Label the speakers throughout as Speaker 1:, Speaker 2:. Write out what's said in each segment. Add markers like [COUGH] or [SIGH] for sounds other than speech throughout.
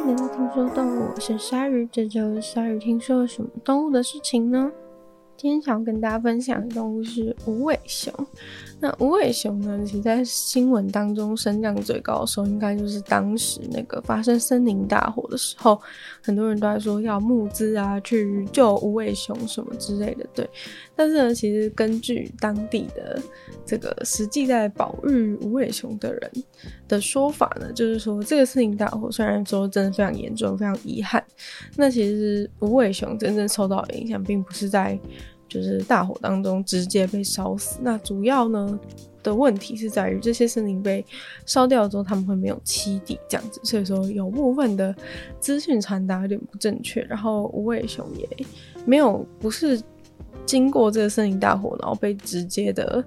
Speaker 1: 迎来到听说动物，我是鲨鱼，这周鲨鱼听说了什么动物的事情呢？今天想要跟大家分享的动物是无尾熊。那无尾熊呢，其实在新闻当中声量最高的时候，应该就是当时那个发生森林大火的时候，很多人都在说要募资啊，去救无尾熊什么之类的。对，但是呢，其实根据当地的这个实际在保育无尾熊的人的说法呢，就是说这个森林大火虽然说真的非常严重、非常遗憾，那其实无尾熊真正受到的影响，并不是在就是大火当中直接被烧死，那主要呢的问题是在于这些森林被烧掉之后，他们会没有栖地这样子，所以说有部分的资讯传达有点不正确，然后无尾熊也没有不是经过这个森林大火，然后被直接的。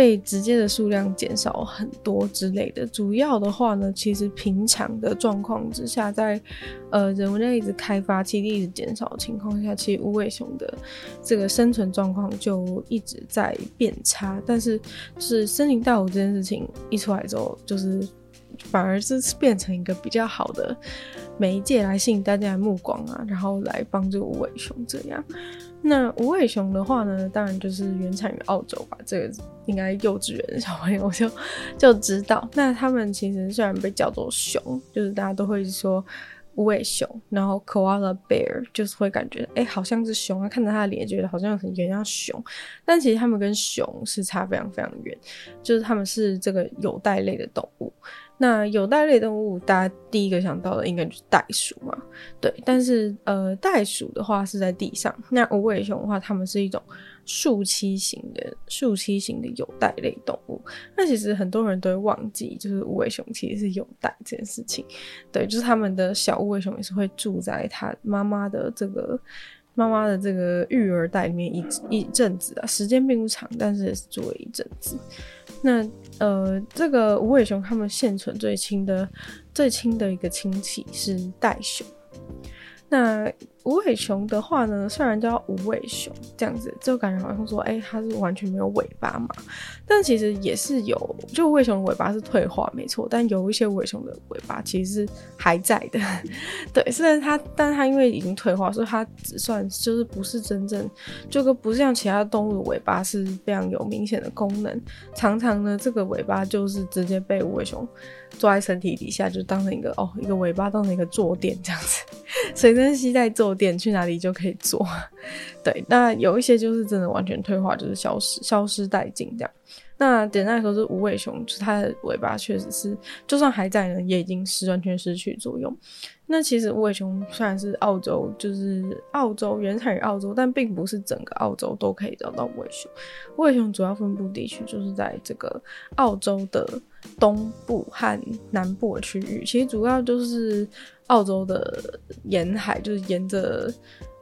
Speaker 1: 被直接的数量减少很多之类的，主要的话呢，其实平常的状况之下，在呃人类一直开发、栖地一直减少的情况下，其实无尾熊的这个生存状况就一直在变差。但是，是森林大火这件事情一出来之后，就是反而是变成一个比较好的媒介来吸引大家的目光啊，然后来帮助无尾熊这样。那无尾熊的话呢，当然就是原产于澳洲吧，这个应该幼稚园的小朋友就就知道。那他们其实虽然被叫做熊，就是大家都会说无尾熊，然后 koala bear 就是会感觉哎、好像是熊啊，看着它的脸觉得好像很像熊，但其实他们跟熊是差非常非常远，就是他们是这个有袋类的动物。那有袋类动物，大家第一个想到的应该就是袋鼠嘛，对。但是呃，袋鼠的话是在地上，那无尾熊的话，它们是一种树栖型的树栖型的有袋类动物。那其实很多人都会忘记，就是无尾熊其实是有袋这件事情。对，就是他们的小无尾熊也是会住在它妈妈的这个妈妈的这个育儿袋里面一一阵子啊，时间并不长，但是也是住了一阵子。那呃，这个无尾熊它们现存最亲的、最亲的一个亲戚是袋熊。那无尾熊的话呢，虽然叫无尾熊这样子，就感觉好像说，哎、它是完全没有尾巴嘛。但其实也是有，就无尾熊的尾巴是退化，没错。但有一些无尾熊的尾巴其实是还在的。[LAUGHS] 对，虽然它，但它因为已经退化，所以它只算就是不是真正，就跟不是像其他动物的尾巴是非常有明显的功能。常常呢，这个尾巴就是直接被无尾熊坐在身体底下，就当成一个哦，一个尾巴当成一个坐垫这样子。随身携带坐点，去哪里就可以做。对，那有一些就是真的完全退化，就是消失、消失殆尽这样。那简单来说，是无尾熊，它的尾巴确实是，就算还在呢，也已经是完全失去作用。那其实无尾熊虽然是澳洲，就是澳洲原产于澳洲，但并不是整个澳洲都可以找到无尾熊。无尾熊主要分布地区就是在这个澳洲的东部和南部的区域，其实主要就是澳洲的沿海，就是沿着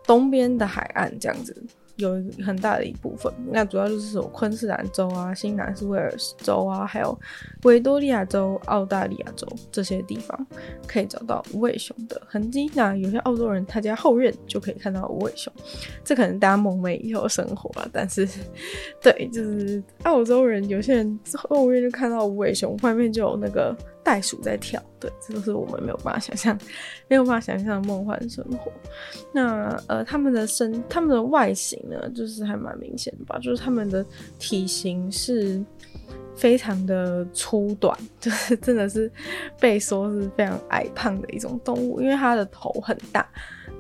Speaker 1: 东边的海岸这样子。有很大的一部分，那主要就是有昆士兰州啊、新南威尔士州啊，还有维多利亚州、澳大利亚州这些地方可以找到无尾熊的痕迹。那有些澳洲人他家后院就可以看到无尾熊，这可能大家梦寐以求的生活啊。但是，对，就是澳洲人有些人后院就看到无尾熊，外面就有那个。袋鼠在跳，对，这都是我们没有办法想象、没有办法想象的梦幻生活。那呃，他们的身、他们的外形呢，就是还蛮明显的吧，就是他们的体型是非常的粗短，[LAUGHS] 就是真的是被说是非常矮胖的一种动物，因为它的头很大，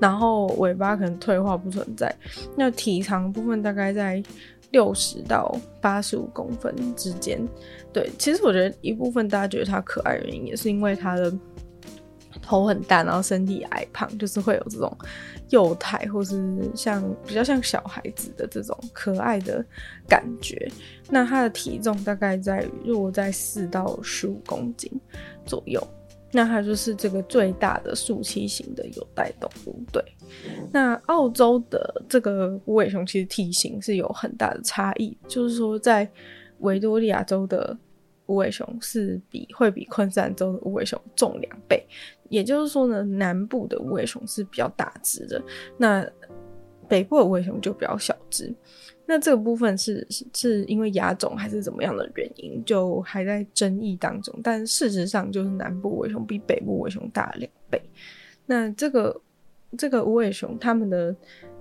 Speaker 1: 然后尾巴可能退化不存在，那体长部分大概在。六十到八十五公分之间，对，其实我觉得一部分大家觉得它可爱原因，也是因为它的头很大，然后身体矮胖，就是会有这种幼态或是像比较像小孩子的这种可爱的感觉。那它的体重大概在如果在四到十五公斤左右。那它就是这个最大的树栖型的有袋动物。对，那澳洲的这个无尾熊其实体型是有很大的差异，就是说在维多利亚州的无尾熊是比会比昆士兰州的无尾熊重两倍，也就是说呢，南部的无尾熊是比较大只的，那北部的无尾熊就比较小只。那这个部分是是因为牙肿还是怎么样的原因，就还在争议当中。但事实上，就是南部尾熊比北部尾熊大两倍。那这个这个无尾熊，它们的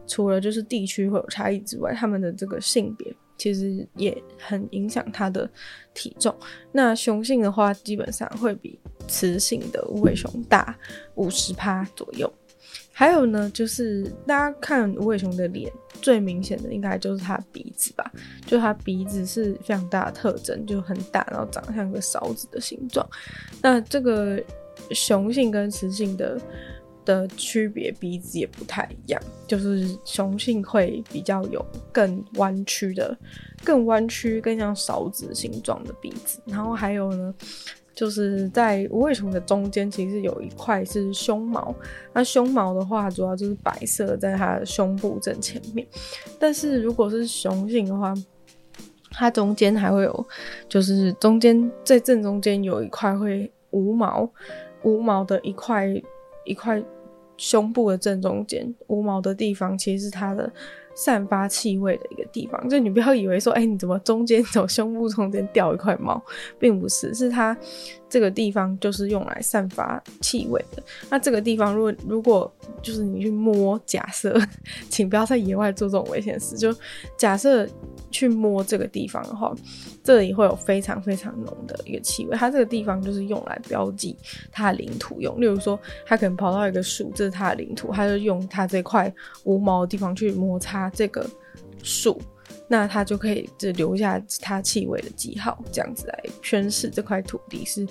Speaker 1: 除了就是地区会有差异之外，它们的这个性别其实也很影响它的体重。那雄性的话，基本上会比雌性的无尾熊大五十趴左右。还有呢，就是大家看无尾熊的脸，最明显的应该就是它鼻子吧，就它鼻子是非常大的特征，就很大，然后长得像个勺子的形状。那这个雄性跟雌性的的区别，鼻子也不太一样，就是雄性会比较有更弯曲的、更弯曲、更像勺子形状的鼻子。然后还有呢。就是在无尾熊的中间，其实有一块是胸毛。那胸毛的话，主要就是白色，在它的胸部正前面。但是如果是雄性的话，它中间还会有，就是中间在正中间有一块会无毛，无毛的一块一块胸部的正中间无毛的地方，其实是它的。散发气味的一个地方，就你不要以为说，哎、你怎么中间走胸部中间掉一块毛，并不是，是它这个地方就是用来散发气味的。那这个地方，如果如果就是你去摸，假设，[LAUGHS] 请不要在野外做这种危险事，就假设去摸这个地方的话，这里会有非常非常浓的一个气味。它这个地方就是用来标记它的领土用，例如说，它可能跑到一个树，这是它的领土，它就用它这块无毛的地方去摩擦。这个树，那它就可以只留下它气味的记号，这样子来宣示这块土地是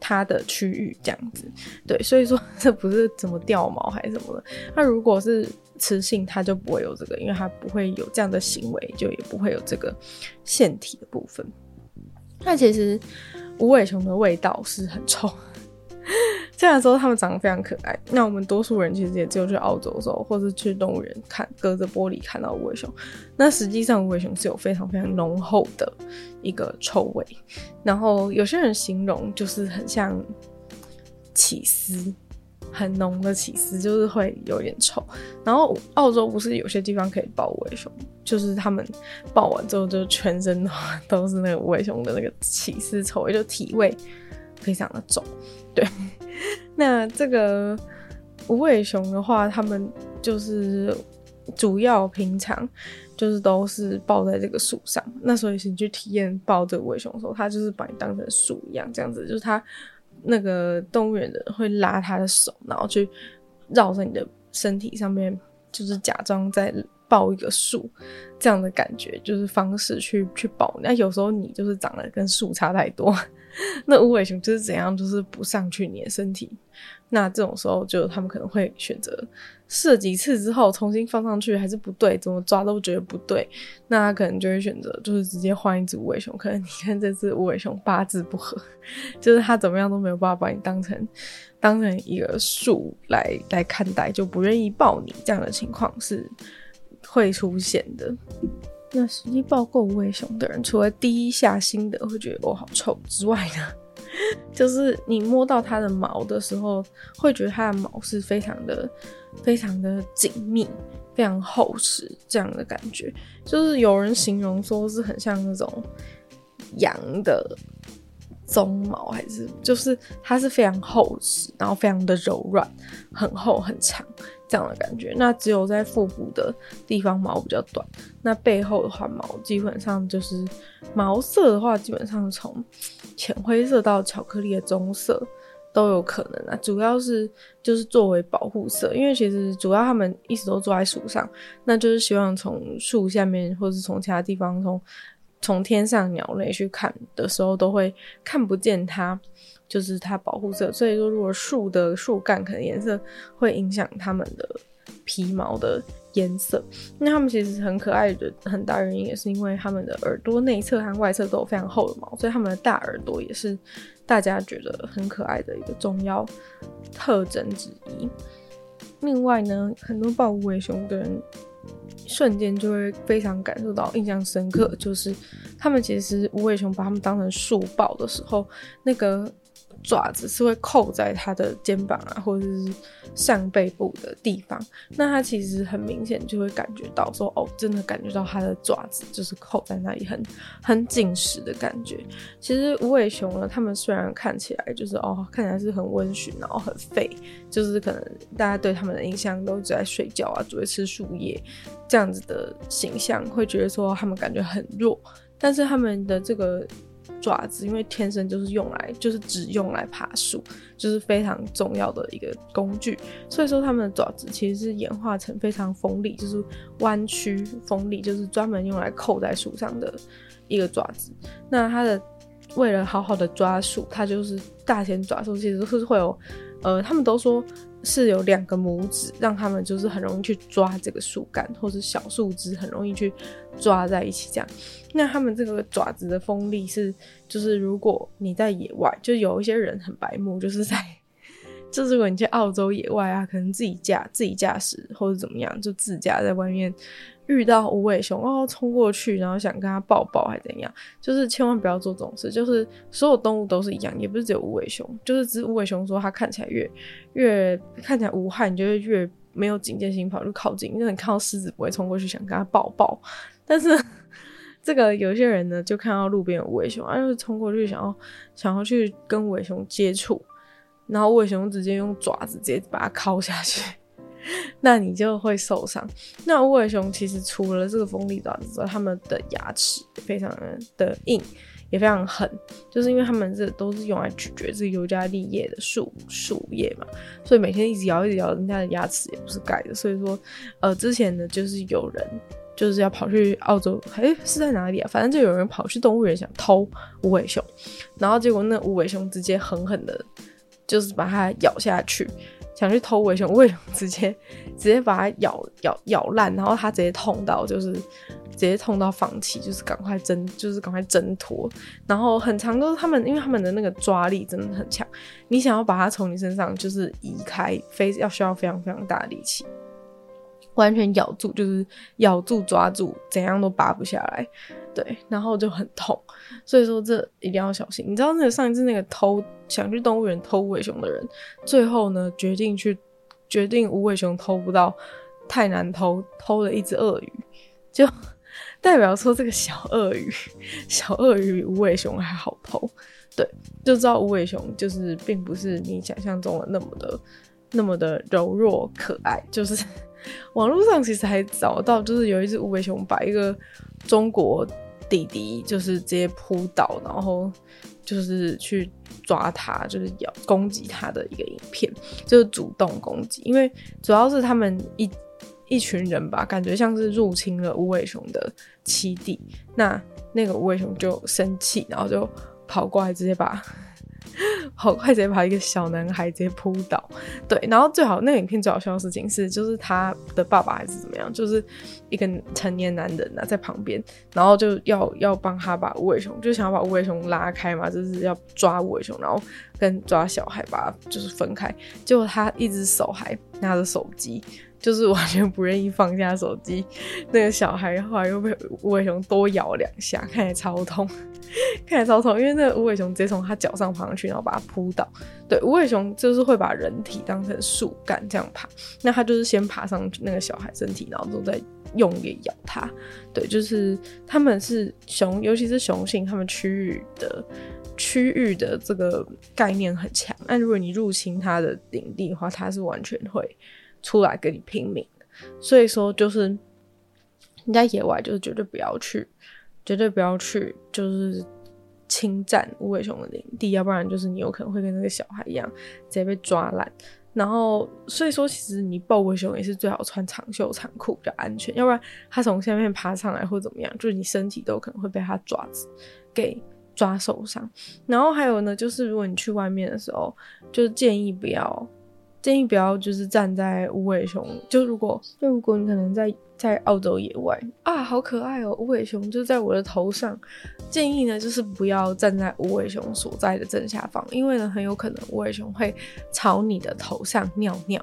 Speaker 1: 它的区域，这样子。对，所以说 [LAUGHS] 这不是怎么掉毛还是什么的。那如果是雌性，它就不会有这个，因为它不会有这样的行为，就也不会有这个腺体的部分。那其实无尾熊的味道是很臭。[LAUGHS] 虽然说它们长得非常可爱，那我们多数人其实也只有去澳洲的时候，或是去动物园看，隔着玻璃看到无尾熊。那实际上无尾熊是有非常非常浓厚的一个臭味，然后有些人形容就是很像起司，很浓的起司，就是会有点臭。然后澳洲不是有些地方可以抱无尾熊，就是他们抱完之后就全身都 [LAUGHS] 是那个无尾熊的那个起司臭味，就体味非常的重，对。那这个无尾熊的话，他们就是主要平常就是都是抱在这个树上。那所以你去体验抱这个无尾熊的时候，它就是把你当成树一样，这样子，就是它那个动物园的人会拉他的手，然后去绕在你的身体上面，就是假装在抱一个树这样的感觉，就是方式去去抱。那有时候你就是长得跟树差太多。[LAUGHS] 那无尾熊就是怎样，就是不上去你的身体。那这种时候，就他们可能会选择试了几次之后，重新放上去还是不对，怎么抓都觉得不对。那他可能就会选择，就是直接换一只无尾熊。可能你看这只无尾熊八字不合，[LAUGHS] 就是他怎么样都没有办法把你当成当成一个树来来看待，就不愿意抱你。这样的情况是会出现的。那实际抱过无尾熊的人，除了第一下心的会觉得哦好臭之外呢，就是你摸到它的毛的时候，会觉得它的毛是非常的、非常的紧密、非常厚实这样的感觉。就是有人形容说是很像那种羊的鬃毛，还是就是它是非常厚实，然后非常的柔软，很厚很长。这样的感觉，那只有在腹部的地方毛比较短，那背后的话毛基本上就是毛色的话，基本上从浅灰色到巧克力的棕色都有可能啊。主要是就是作为保护色，因为其实主要他们一直都坐在树上，那就是希望从树下面或是从其他地方从从天上鸟类去看的时候，都会看不见它。就是它保护色，所以说如果树的树干可能颜色会影响它们的皮毛的颜色。那它们其实很可爱的很大原因也是因为它们的耳朵内侧和外侧都有非常厚的毛，所以它们的大耳朵也是大家觉得很可爱的一个重要特征之一。另外呢，很多抱无尾熊的人瞬间就会非常感受到印象深刻，就是他们其实无尾熊把他们当成树抱的时候，那个。爪子是会扣在它的肩膀啊，或者是上背部的地方。那它其实很明显就会感觉到说，哦，真的感觉到它的爪子就是扣在那里很，很紧实的感觉。其实无尾熊呢，它们虽然看起来就是哦，看起来是很温驯，然后很废，就是可能大家对他们的印象都只在睡觉啊，只会吃树叶这样子的形象，会觉得说他们感觉很弱。但是他们的这个。爪子因为天生就是用来，就是只用来爬树，就是非常重要的一个工具。所以说，它们的爪子其实是演化成非常锋利，就是弯曲锋利，就是专门用来扣在树上的一个爪子。那它的为了好好的抓树，它就是大型爪树，其实是会有，呃，他们都说。是有两个拇指，让他们就是很容易去抓这个树干，或是小树枝，很容易去抓在一起这样。那他们这个爪子的锋利是，就是如果你在野外，就有一些人很白目，就是在，[LAUGHS] 就是如果你去澳洲野外啊，可能自己驾自己驾驶或者怎么样，就自驾在外面。遇到无尾熊哦，冲过去，然后想跟它抱抱，还怎样？就是千万不要做这种事。就是所有动物都是一样，也不是只有无尾熊。就是只无尾熊说它看起来越越看起来无害，你就会越没有警戒心跑去靠近。因为你看到狮子不会冲过去想跟它抱抱，但是这个有些人呢，就看到路边有无尾熊，啊，就是冲过去想要想要去跟无尾熊接触，然后无尾熊直接用爪子直接把它敲下去。[LAUGHS] 那你就会受伤。那无尾熊其实除了这个锋利爪子之外，它们的牙齿非常的硬，也非常狠，就是因为它们这都是用来咀嚼这个尤加利叶的树树叶嘛，所以每天一直咬一直咬，人家的牙齿也不是盖的。所以说，呃，之前呢，就是有人就是要跑去澳洲，哎、是在哪里啊？反正就有人跑去动物园想偷无尾熊，然后结果那无尾熊直接狠狠的，就是把它咬下去。想去偷围熊，无尾熊直接直接把它咬咬咬烂，然后它直接痛到就是直接痛到放弃，就是赶快挣，就是赶快挣脱。然后很长都是他们，因为他们的那个抓力真的很强，你想要把它从你身上就是移开，非要需要非常非常大的力气，完全咬住就是咬住抓住，怎样都拔不下来。对，然后就很痛，所以说这一定要小心。你知道那个上一次那个偷想去动物园偷无尾熊的人，最后呢决定去决定无尾熊偷不到，太难偷，偷了一只鳄鱼，就代表说这个小鳄鱼小鳄鱼比无尾熊还好偷。对，就知道无尾熊就是并不是你想象中的那么的那么的柔弱可爱，就是网络上其实还找到，就是有一只无尾熊把一个中国。弟弟就是直接扑倒，然后就是去抓他，就是要攻击他的一个影片，就是主动攻击。因为主要是他们一一群人吧，感觉像是入侵了无尾熊的栖地。那那个无尾熊就生气，然后就跑过来，直接把。[LAUGHS] 好快，直接把一个小男孩直接扑倒。对，然后最好那个影片最好笑的事情是，就是他的爸爸还是怎么样，就是一个成年男人啊，在旁边，然后就要要帮他把无尾熊，就想要把无尾熊拉开嘛，就是要抓无尾熊，然后跟抓小孩把他就是分开。结果他一只手还拿着手机。就是完全不愿意放下手机，那个小孩后来又被无尾熊多咬两下，看起来超痛，[LAUGHS] 看起来超痛，因为那个无尾熊直接从他脚上爬上去，然后把他扑倒。对，无尾熊就是会把人体当成树干这样爬，那他就是先爬上去那个小孩身体，然后都在用力咬他。对，就是他们是雄，尤其是雄性，他们区域的区域的这个概念很强。那如果你入侵他的领地的话，他是完全会。出来跟你拼命，所以说就是你在野外就是绝对不要去，绝对不要去就是侵占无尾熊的领地，要不然就是你有可能会跟那个小孩一样直接被抓烂。然后所以说，其实你抱无尾熊也是最好穿长袖长裤比较安全，要不然它从下面爬上来或怎么样，就是你身体都可能会被它爪子给抓受伤。然后还有呢，就是如果你去外面的时候，就是建议不要。建议不要就是站在无尾熊，就如果就如果你可能在在澳洲野外啊，好可爱哦，无尾熊就在我的头上。建议呢就是不要站在无尾熊所在的正下方，因为呢很有可能无尾熊会朝你的头上尿尿。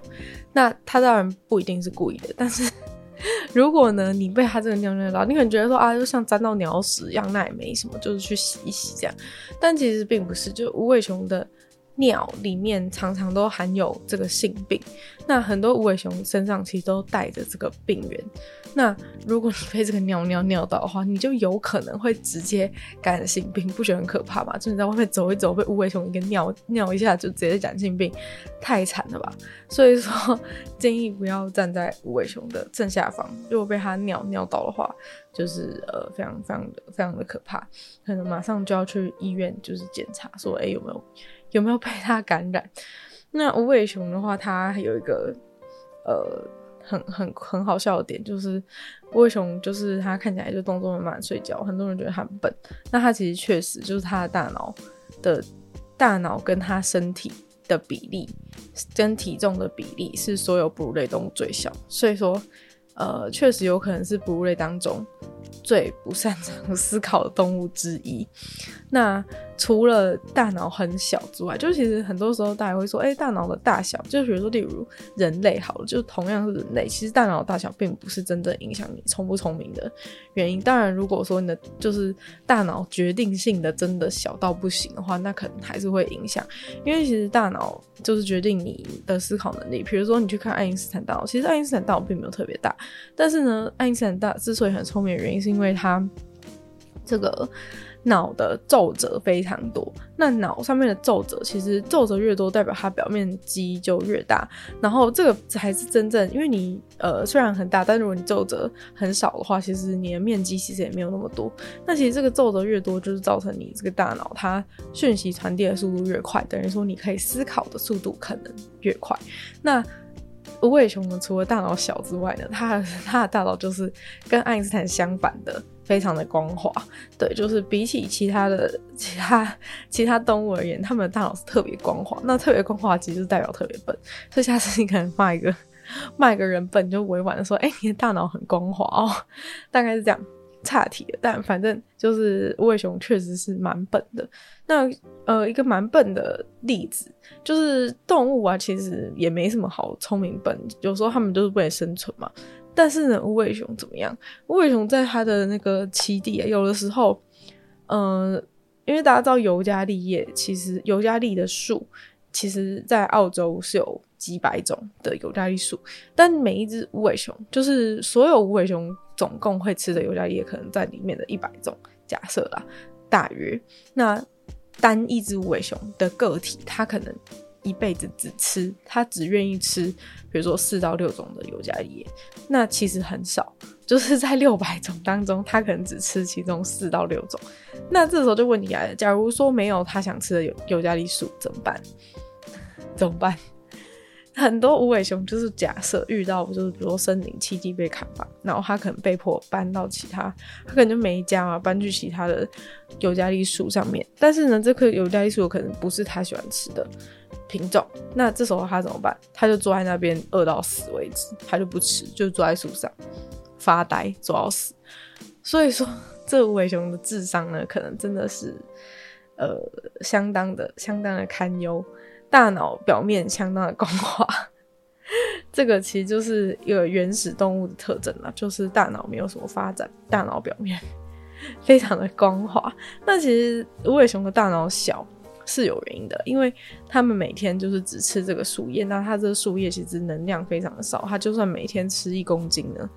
Speaker 1: 那它当然不一定是故意的，但是 [LAUGHS] 如果呢你被它这个尿尿到，你可能觉得说啊，就像沾到鸟屎一样，那也没什么，就是去洗一洗这样。但其实并不是，就无尾熊的。尿里面常常都含有这个性病，那很多无尾熊身上其实都带着这个病源。那如果你被这个尿尿尿到的话，你就有可能会直接感染性病，不觉得很可怕吗？就你在外面走一走，被无尾熊一个尿尿一下就直接染性病，太惨了吧？[LAUGHS] 所以说建议不要站在无尾熊的正下方，如果被它尿尿到的话，就是呃非常非常的非常的可怕，可能马上就要去医院就是检查，说哎有没有。有没有被它感染？那无尾熊的话，它有一个呃很很很好笑的点，就是无尾熊就是它看起来就动作慢慢睡觉，很多人觉得它很笨，那它其实确实就是它的大脑的大脑跟它身体的比例跟体重的比例是所有哺乳类动物最小，所以说呃确实有可能是哺乳类当中。最不擅长思考的动物之一。那除了大脑很小之外，就其实很多时候大家会说，哎、大脑的大小，就比如说，例如人类好了，就同样是人类，其实大脑的大小并不是真正影响你聪不聪明的原因。当然，如果说你的就是大脑决定性的真的小到不行的话，那可能还是会影响。因为其实大脑就是决定你的思考能力。比如说，你去看爱因斯坦大脑，其实爱因斯坦大脑并没有特别大，但是呢，爱因斯坦大之所以很聪明的原因是。因为它这个脑的皱褶非常多，那脑上面的皱褶其实皱褶越多，代表它表面积就越大。然后这个才是真正，因为你呃虽然很大，但如果你皱褶很少的话，其实你的面积其实也没有那么多。那其实这个皱褶越多，就是造成你这个大脑它讯息传递的速度越快，等于说你可以思考的速度可能越快。那无尾熊呢，除了大脑小之外呢，它它的大脑就是跟爱因斯坦相反的，非常的光滑。对，就是比起其他的其他其他动物而言，它们的大脑是特别光滑。那特别光滑其实代表特别笨。所以下次你可能骂一个骂一个人笨，就委婉的说：“哎、你的大脑很光滑哦。”大概是这样。岔题了，但反正就是无尾熊确实是蛮笨的。那呃，一个蛮笨的例子就是动物啊，其实也没什么好聪明笨，有时候他们都是为了生存嘛。但是呢，无尾熊怎么样？无尾熊在它的那个栖地啊，有的时候，嗯、因为大家知道尤加利叶，其实尤加利的树，其实在澳洲是有几百种的尤加利树，但每一只无尾熊，就是所有无尾熊。总共会吃的尤加利叶可能在里面的一百种，假设啦，大约那单一只无尾熊的个体，它可能一辈子只吃，他只愿意吃，比如说四到六种的尤加利叶，那其实很少，[LAUGHS] 就是在六百种当中，他可能只吃其中四到六种。那这时候就问题来了，假如说没有他想吃的尤尤加利树怎么办？怎么办？很多无尾熊就是假设遇到就是比如说森林栖地被砍伐，然后它可能被迫搬到其他，它可能就没家嘛，搬去其他的尤加利树上面。但是呢，这棵尤加利树可能不是他喜欢吃的品种，那这时候他怎么办？他就坐在那边饿到死为止，他就不吃，就坐在树上发呆，坐到死。所以说，这无尾熊的智商呢，可能真的是呃相当的相当的堪忧。大脑表面相当的光滑，这个其实就是一个原始动物的特征啦，就是大脑没有什么发展，大脑表面非常的光滑。[LAUGHS] 那其实无尾熊的大脑小是有原因的，因为他们每天就是只吃这个树叶，那它这个树叶其实能量非常的少，它就算每天吃一公斤呢。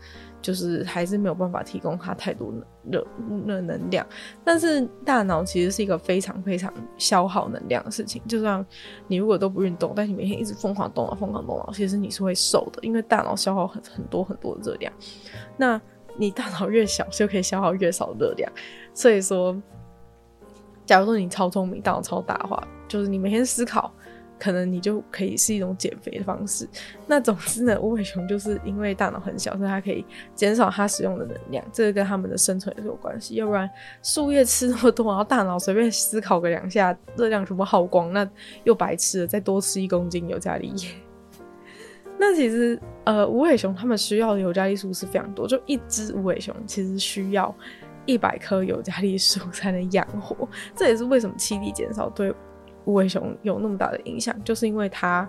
Speaker 1: 就是还是没有办法提供它太多热热能量，但是大脑其实是一个非常非常消耗能量的事情。就像你如果都不运动，但你每天一直疯狂动脑、疯狂动脑，其实你是会瘦的，因为大脑消耗很很多很多热量。那你大脑越小，就可以消耗越少热量。所以说，假如说你超聪明、大脑超大的话，就是你每天思考。可能你就可以是一种减肥的方式。那总之呢，无尾熊就是因为大脑很小，所以它可以减少它使用的能量，这个跟它们的生存也是有关系。要不然树叶吃那么多，然后大脑随便思考个两下，热量全部耗光，那又白吃了。再多吃一公斤尤加利叶。那其实呃，无尾熊它们需要的尤加利素是非常多，就一只无尾熊其实需要一百棵尤加利树才能养活。这也是为什么栖地减少对。无尾熊有那么大的影响，就是因为它，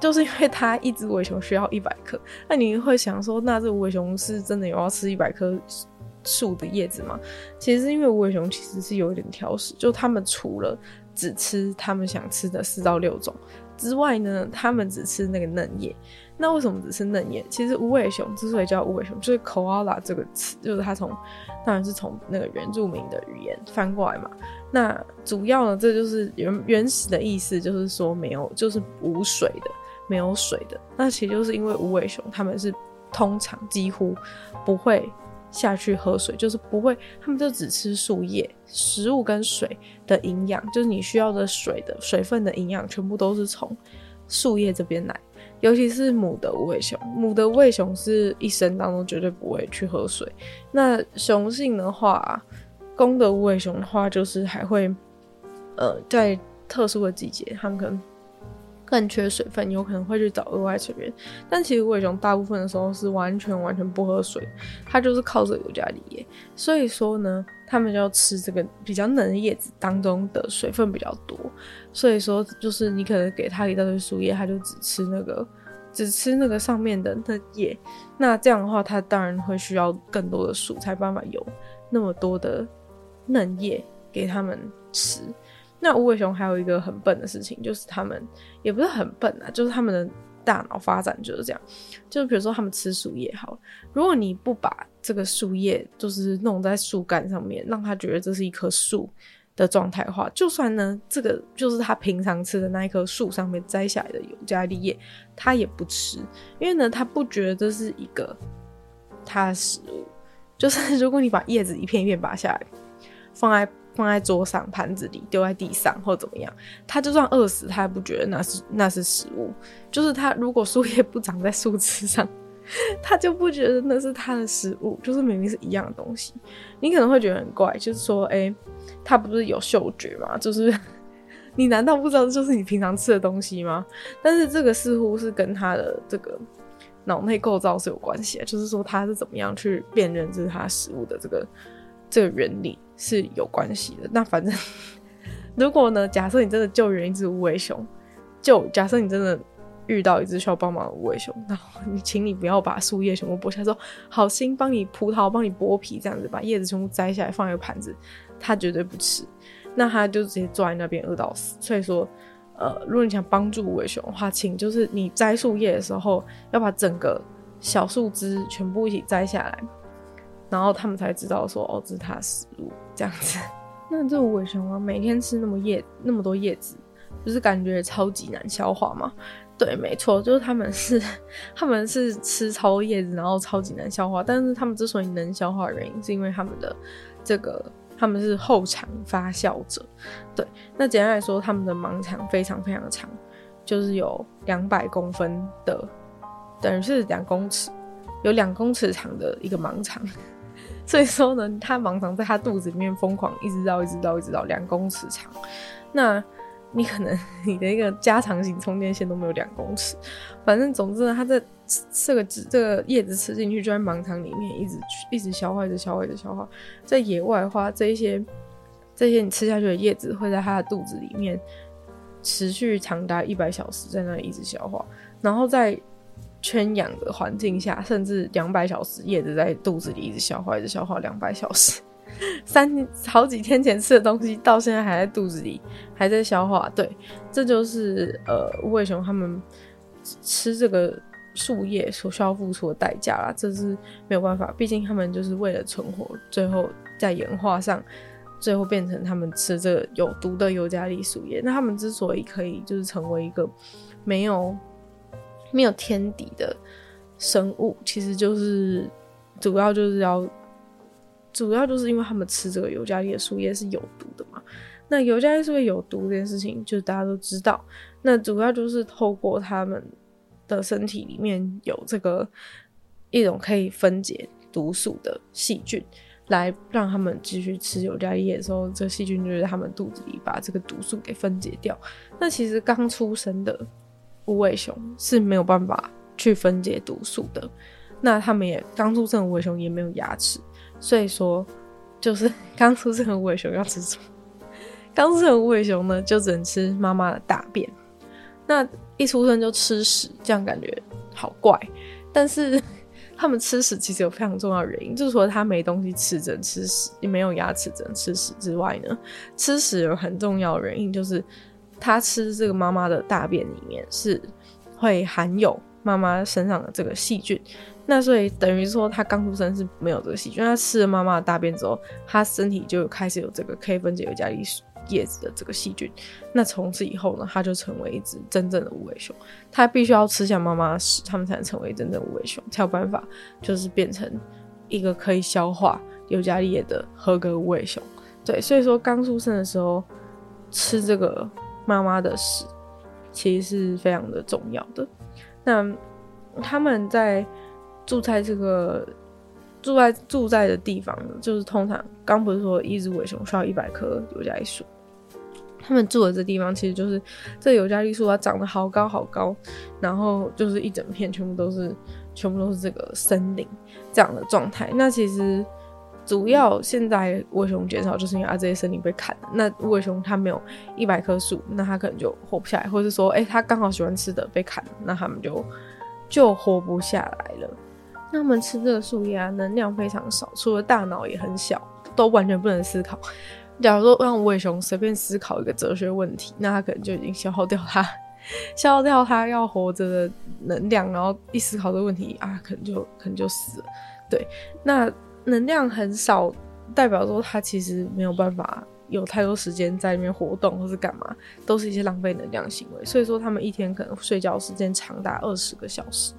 Speaker 1: 就是因为它一只无尾熊需要一百颗。那你会想说，那这无尾熊是真的有要吃一百棵树的叶子嘛？其实因为无尾熊其实是有一点挑食，就他们除了只吃他们想吃的四到六种之外呢，他们只吃那个嫩叶。那为什么只吃嫩叶？其实无尾熊之所以叫无尾熊，就是 koala 这个词，就是它从当然是从那个原住民的语言翻过来嘛。那主要呢，这就是原原始的意思，就是说没有，就是无水的，没有水的。那其实就是因为无尾熊他们是通常几乎不会下去喝水，就是不会，他们就只吃树叶，食物跟水的营养，就是你需要的水的水分的营养，全部都是从树叶这边来。尤其是母的无尾熊，母的无尾熊是一生当中绝对不会去喝水。那雄性的话，公的无尾熊的话，就是还会，呃，在特殊的季节，他们可能更缺水分，有可能会去找额外水源。但其实无尾熊大部分的时候是完全完全不喝水，它就是靠着尤加利叶。所以说呢，他们就要吃这个比较嫩的叶子当中的水分比较多。所以说，就是你可能给它一大堆树叶，它就只吃那个，只吃那个上面的嫩叶。那这样的话，它当然会需要更多的树，才办法有那么多的嫩叶给他们吃。那无尾熊还有一个很笨的事情，就是他们也不是很笨啊，就是他们的大脑发展就是这样。就比如说他们吃树叶，好，如果你不把这个树叶就是弄在树干上面，让他觉得这是一棵树。的状态的话，就算呢，这个就是他平常吃的那一棵树上面摘下来的尤加利叶，他也不吃，因为呢，他不觉得这是一个他的食物。就是如果你把叶子一片一片拔下来，放在放在桌上、盘子里，丢在地上或怎么样，他就算饿死，他也不觉得那是那是食物。就是他如果树叶不长在树枝上。他就不觉得那是他的食物，就是明明是一样的东西。你可能会觉得很怪，就是说，哎、欸，他不是有嗅觉吗？就是你难道不知道这就是你平常吃的东西吗？但是这个似乎是跟他的这个脑内构造是有关系的，就是说他是怎么样去辨认这是他食物的这个这个原理是有关系的。那反正如果呢，假设你真的救援一只无尾熊，就假设你真的。遇到一只需要帮忙的无尾熊，然后你请你不要把树叶全部剥下来，说好心帮你葡萄，帮你剥皮，这样子把叶子全部摘下来放一个盘子，它绝对不吃，那它就直接坐在那边饿到死。所以说，呃，如果你想帮助无尾熊的话，请就是你摘树叶的时候要把整个小树枝全部一起摘下来，然后他们才知道说哦，这是他的食物这样子。[LAUGHS] 那这无尾熊啊，每天吃那么叶那么多叶子，就是感觉超级难消化嘛。对，没错，就是他们是，[LAUGHS] 他们是吃超多叶子，然后超级难消化。但是他们之所以能消化的原因，是因为他们的这个，他们是后肠发酵者。对，那简单来说，他们的盲肠非常非常的长，就是有两百公分的，等于是两公尺，有两公尺长的一个盲肠。[LAUGHS] 所以说呢，它盲肠在它肚子里面疯狂一直绕，一直绕，一直绕，两公尺长。那你可能你的一个加长型充电线都没有两公尺，[LAUGHS] 反正总之呢，它这这个这个叶子吃进去就在盲肠里面一直一直消化，一直消化，一直消化。在野外的话，这一些这些你吃下去的叶子会在它的肚子里面持续长达一百小时，在那里一直消化。然后在圈养的环境下，甚至两百小时，叶子在肚子里一直消化，一直消化两百小时。三好几天前吃的东西，到现在还在肚子里，还在消化。对，这就是呃无尾熊他们吃这个树叶所需要付出的代价啦。这是没有办法，毕竟他们就是为了存活，最后在演化上，最后变成他们吃这个有毒的尤加利树叶。那他们之所以可以就是成为一个没有没有天敌的生物，其实就是主要就是要。主要就是因为他们吃这个尤加利的树叶是有毒的嘛。那尤加利树叶有毒这件事情，就是大家都知道。那主要就是透过他们的身体里面有这个一种可以分解毒素的细菌，来让他们继续吃尤加利叶的时候，这细菌就在他们肚子里把这个毒素给分解掉。那其实刚出生的无尾熊是没有办法去分解毒素的。那他们也刚出生的无尾熊也没有牙齿。所以说，就是 [LAUGHS] 刚出生的无尾熊要吃什么？刚出生的无尾熊呢，就只能吃妈妈的大便。那一出生就吃屎，这样感觉好怪。但是 [LAUGHS] 他们吃屎其实有非常重要的原因，就是说他没东西吃只能吃屎，也没有牙齿只能吃屎之外呢，吃屎有很重要的原因就是他吃这个妈妈的大便里面是会含有妈妈身上的这个细菌。那所以等于说，他刚出生是没有这个细菌。他吃了妈妈的大便之后，他身体就开始有这个可以分解尤加利叶子的这个细菌。那从此以后呢，他就成为一只真正的无尾熊。他必须要吃下妈妈的屎，他们才能成为真正无尾熊，才有办法就是变成一个可以消化尤加利叶的合格无尾熊。对，所以说刚出生的时候吃这个妈妈的屎，其实是非常的重要的。那他们在住在这个住在住在的地方呢，就是通常刚不是说一只尾熊需要一百棵尤加利树，他们住的这地方其实就是这尤加利树它长得好高好高，然后就是一整片全部都是全部都是这个森林这样的状态。那其实主要现在无尾熊减少，就是因为啊这些森林被砍了。那无尾熊它没有一百棵树，那它可能就活不下来，或者是说，哎、欸，它刚好喜欢吃的被砍，那他们就就活不下来了。那他们吃这个树叶啊，能量非常少，除了大脑也很小，都完全不能思考。假如说让无尾熊随便思考一个哲学问题，那他可能就已经消耗掉它，[LAUGHS] 消耗掉它要活着的能量，然后一思考这个问题啊，可能就可能就死了。对，那能量很少，代表说他其实没有办法有太多时间在里面活动或是干嘛，都是一些浪费能量行为。所以说，他们一天可能睡觉时间长达二十个小时。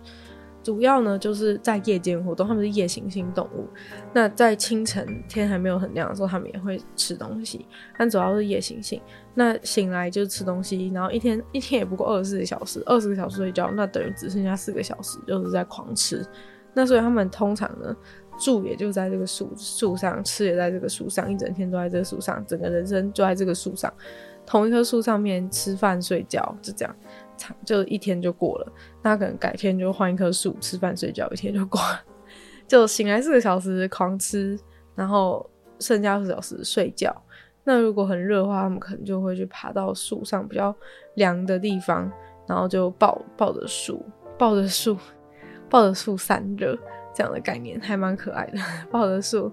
Speaker 1: 主要呢，就是在夜间活动，他们是夜行性动物。那在清晨天还没有很亮的时候，他们也会吃东西，但主要是夜行性。那醒来就吃东西，然后一天一天也不过二十四个小时，二十个小时睡觉，那等于只剩下四个小时就是在狂吃。那所以他们通常呢，住也就在这个树树上，吃也在这个树上，一整天都在这个树上，整个人生就在这个树上，同一棵树上面吃饭睡觉，就这样。就一天就过了，那可能改天就换一棵树吃饭睡觉，一天就过了。[LAUGHS] 就醒来四个小时狂吃，然后剩下四小时睡觉。那如果很热的话，他们可能就会去爬到树上比较凉的地方，然后就抱抱着树，抱着树，[LAUGHS] 抱着树散热，这样的概念还蛮可爱的。[LAUGHS] 抱着树，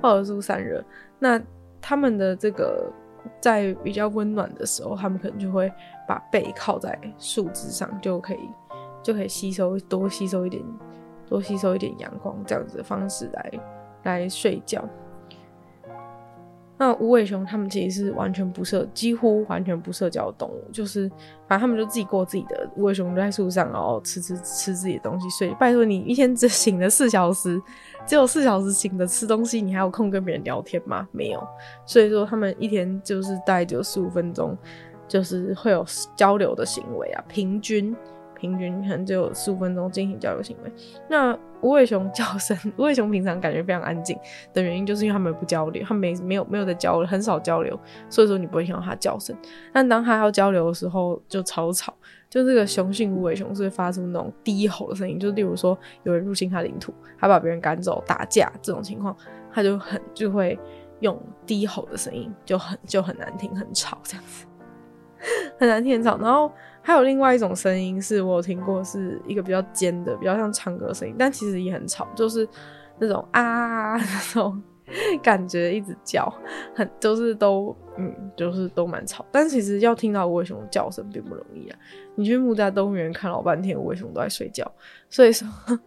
Speaker 1: 抱着树散热。那他们的这个。在比较温暖的时候，他们可能就会把背靠在树枝上，就可以就可以吸收多吸收一点，多吸收一点阳光，这样子的方式来来睡觉。那无尾熊他们其实是完全不社，几乎完全不社交的动物，就是反正他们就自己过自己的。无尾熊就在树上，然后吃吃吃自己的东西睡。拜托你一天只醒了四小时，只有四小时醒着吃东西，你还有空跟别人聊天吗？没有。所以说他们一天就是大概只有十五分钟，就是会有交流的行为啊，平均。平均可能只有十五分钟进行交流行为。那无尾熊叫声，无尾熊平常感觉非常安静的原因，就是因为他们不交流，他们没没有没有在交流，很少交流，所以说你不会听到它叫声。但当它要交流的时候，就超吵。就这个雄性无尾熊是会发出那种低吼的声音，就例如说有人入侵它领土，它把别人赶走、打架这种情况，它就很就会用低吼的声音，就很就很难听、很吵这样子，[LAUGHS] 很难听、很吵。然后。[LAUGHS] 还有另外一种声音，是我有听过，是一个比较尖的，比较像唱歌的声音，但其实也很吵，就是那种啊那种感觉，一直叫，很就是都嗯，就是都蛮吵。但其实要听到无尾熊的叫声并不容易啊！你去木栅动物园看老半天，无尾熊都在睡觉，所以说。[LAUGHS]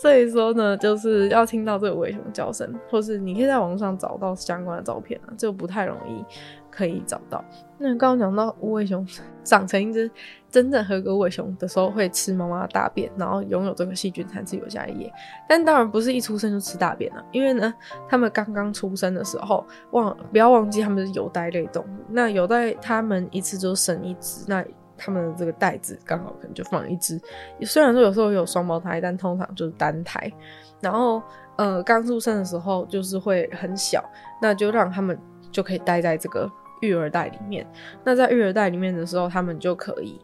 Speaker 1: 所以说呢，就是要听到这个无尾熊叫声，或是你可以在网上找到相关的照片啊，就不太容易可以找到。那刚刚讲到无尾熊长成一只真正合格无尾熊的时候，会吃妈妈的大便，然后拥有这个细菌才是尤加利叶。但当然不是一出生就吃大便了，因为呢，[LAUGHS] 他们刚刚出生的时候，忘不要忘记他们是有袋类动物，那有袋他们一次就生一只，那。他们的这个袋子刚好可能就放一只，虽然说有时候有双胞胎，但通常就是单胎。然后，呃，刚出生的时候就是会很小，那就让他们就可以待在这个育儿袋里面。那在育儿袋里面的时候，他们就可以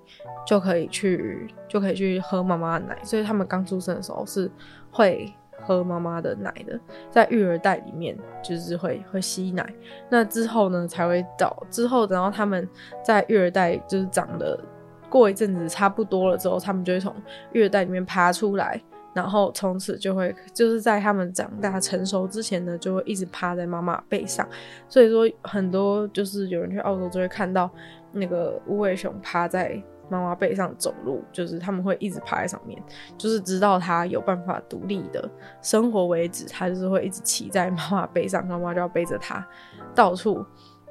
Speaker 1: 就可以去就可以去喝妈妈的奶。所以他们刚出生的时候是会。喝妈妈的奶的，在育儿袋里面就是会会吸奶，那之后呢才会到之后，然后他们在育儿袋就是长得过一阵子差不多了之后，他们就会从育儿袋里面爬出来，然后从此就会就是在他们长大成熟之前呢，就会一直趴在妈妈背上。所以说很多就是有人去澳洲就会看到那个无尾熊趴在妈妈背上走路，就是他们会一直趴在上面，就是直到他有办法独立的生活为止，他就是会一直骑在妈妈背上，妈妈就要背着他到处。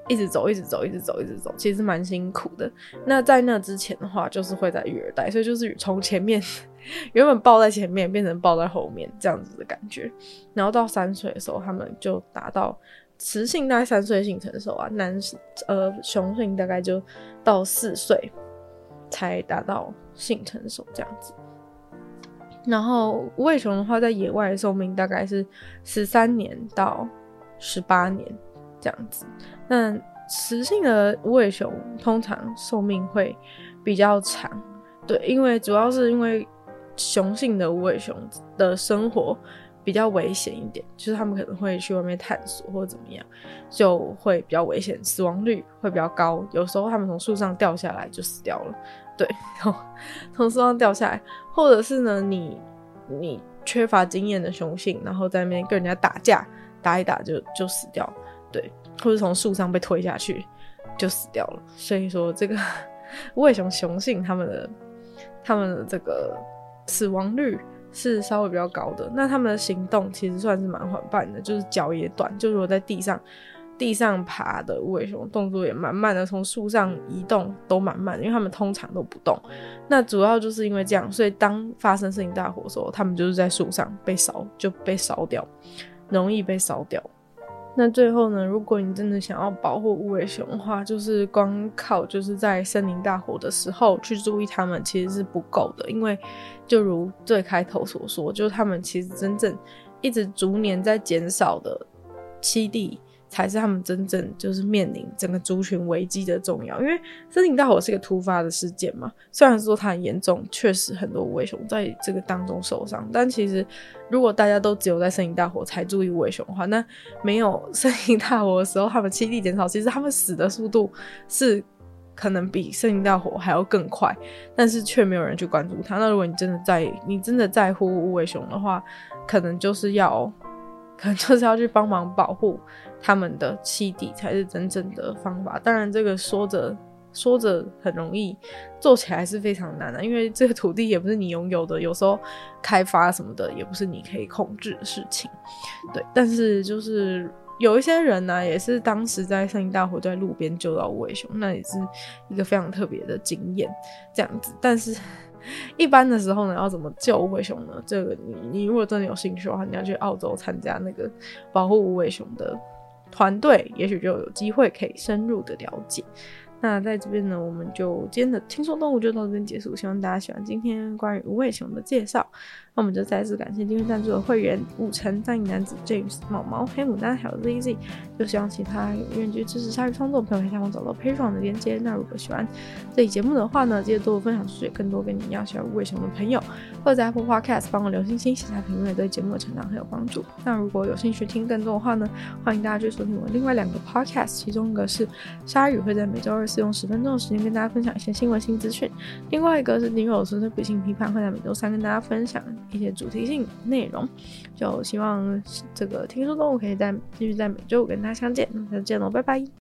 Speaker 1: 一直走，一直走，一直走，一直走，其实蛮辛苦的。那在那之前的话，就是会在育儿袋，所以就是从前面原本抱在前面，变成抱在后面这样子的感觉。然后到三岁的时候，他们就达到雌性大概三岁性成熟啊，男呃雄性大概就到四岁才达到性成熟这样子。然后无尾熊的话，在野外的寿命大概是十三年到十八年。这样子，那雌性的无尾熊通常寿命会比较长，对，因为主要是因为雄性的无尾熊的生活比较危险一点，就是他们可能会去外面探索或者怎么样，就会比较危险，死亡率会比较高。有时候他们从树上掉下来就死掉了，对，从树上掉下来，或者是呢，你你缺乏经验的雄性，然后在那边跟人家打架，打一打就就死掉。对，或者从树上被推下去就死掉了。所以说，这个无尾熊雄性他们的 [LAUGHS] 他们的这个死亡率是稍微比较高的。那他们的行动其实算是蛮缓慢的，就是脚也短，就如果在地上地上爬的无尾熊动作也蛮慢的，从树上移动都蛮慢的，因为他们通常都不动。那主要就是因为这样，所以当发生森林大火的时候，他们就是在树上被烧就被烧掉，容易被烧掉。那最后呢，如果你真的想要保护无尾熊的话，就是光靠就是在森林大火的时候去注意它们，其实是不够的。因为就如最开头所说，就是它们其实真正一直逐年在减少的栖地。才是他们真正就是面临整个族群危机的重要，因为森林大火是一个突发的事件嘛。虽然说它很严重，确实很多无尾熊在这个当中受伤，但其实如果大家都只有在森林大火才注意无尾熊的话，那没有森林大火的时候，他们栖地减少，其实他们死的速度是可能比森林大火还要更快，但是却没有人去关注它。那如果你真的在你真的在乎无尾熊的话，可能就是要。[LAUGHS] 可能就是要去帮忙保护他们的栖地才是真正的方法。当然，这个说着说着很容易，做起来是非常难的，因为这个土地也不是你拥有的，有时候开发什么的也不是你可以控制的事情。对，但是就是有一些人呢、也是当时在森林大火在路边救到无尾熊，那也是一个非常特别的经验，这样子。但是。一般的时候呢，要怎么救无尾熊呢？这个你你如果真的有兴趣的话，你要去澳洲参加那个保护无尾熊的团队，也许就有机会可以深入的了解。那在这边呢，我们就今天的轻松动物就到这边结束。希望大家喜欢今天关于无尾熊的介绍。那我们就再次感谢今天赞助的会员五成单影男子 James 毛毛黑牡丹还有 ZZ。就希望其他有愿意去支持鲨鱼创作的朋友可以下方找到 Patreon 的链接。那如果喜欢这期节目的话呢，记得多多分享出去，更多跟你一样喜欢无尾熊的朋友，或者在 Apple Podcast 帮我留星星、写下评论，也对节目的成长很有帮助。那如果有兴趣听更多的话呢，欢迎大家去收听我另外两个 Podcast，其中一个是鲨鱼会在每周二。是用十分钟的时间跟大家分享一些新闻新资讯，另外一个是订阅我纯粹不性批判，会在每周三跟大家分享一些主题性内容。就希望这个听说动物可以在继续在每周五跟大家相见，那就见喽，拜拜。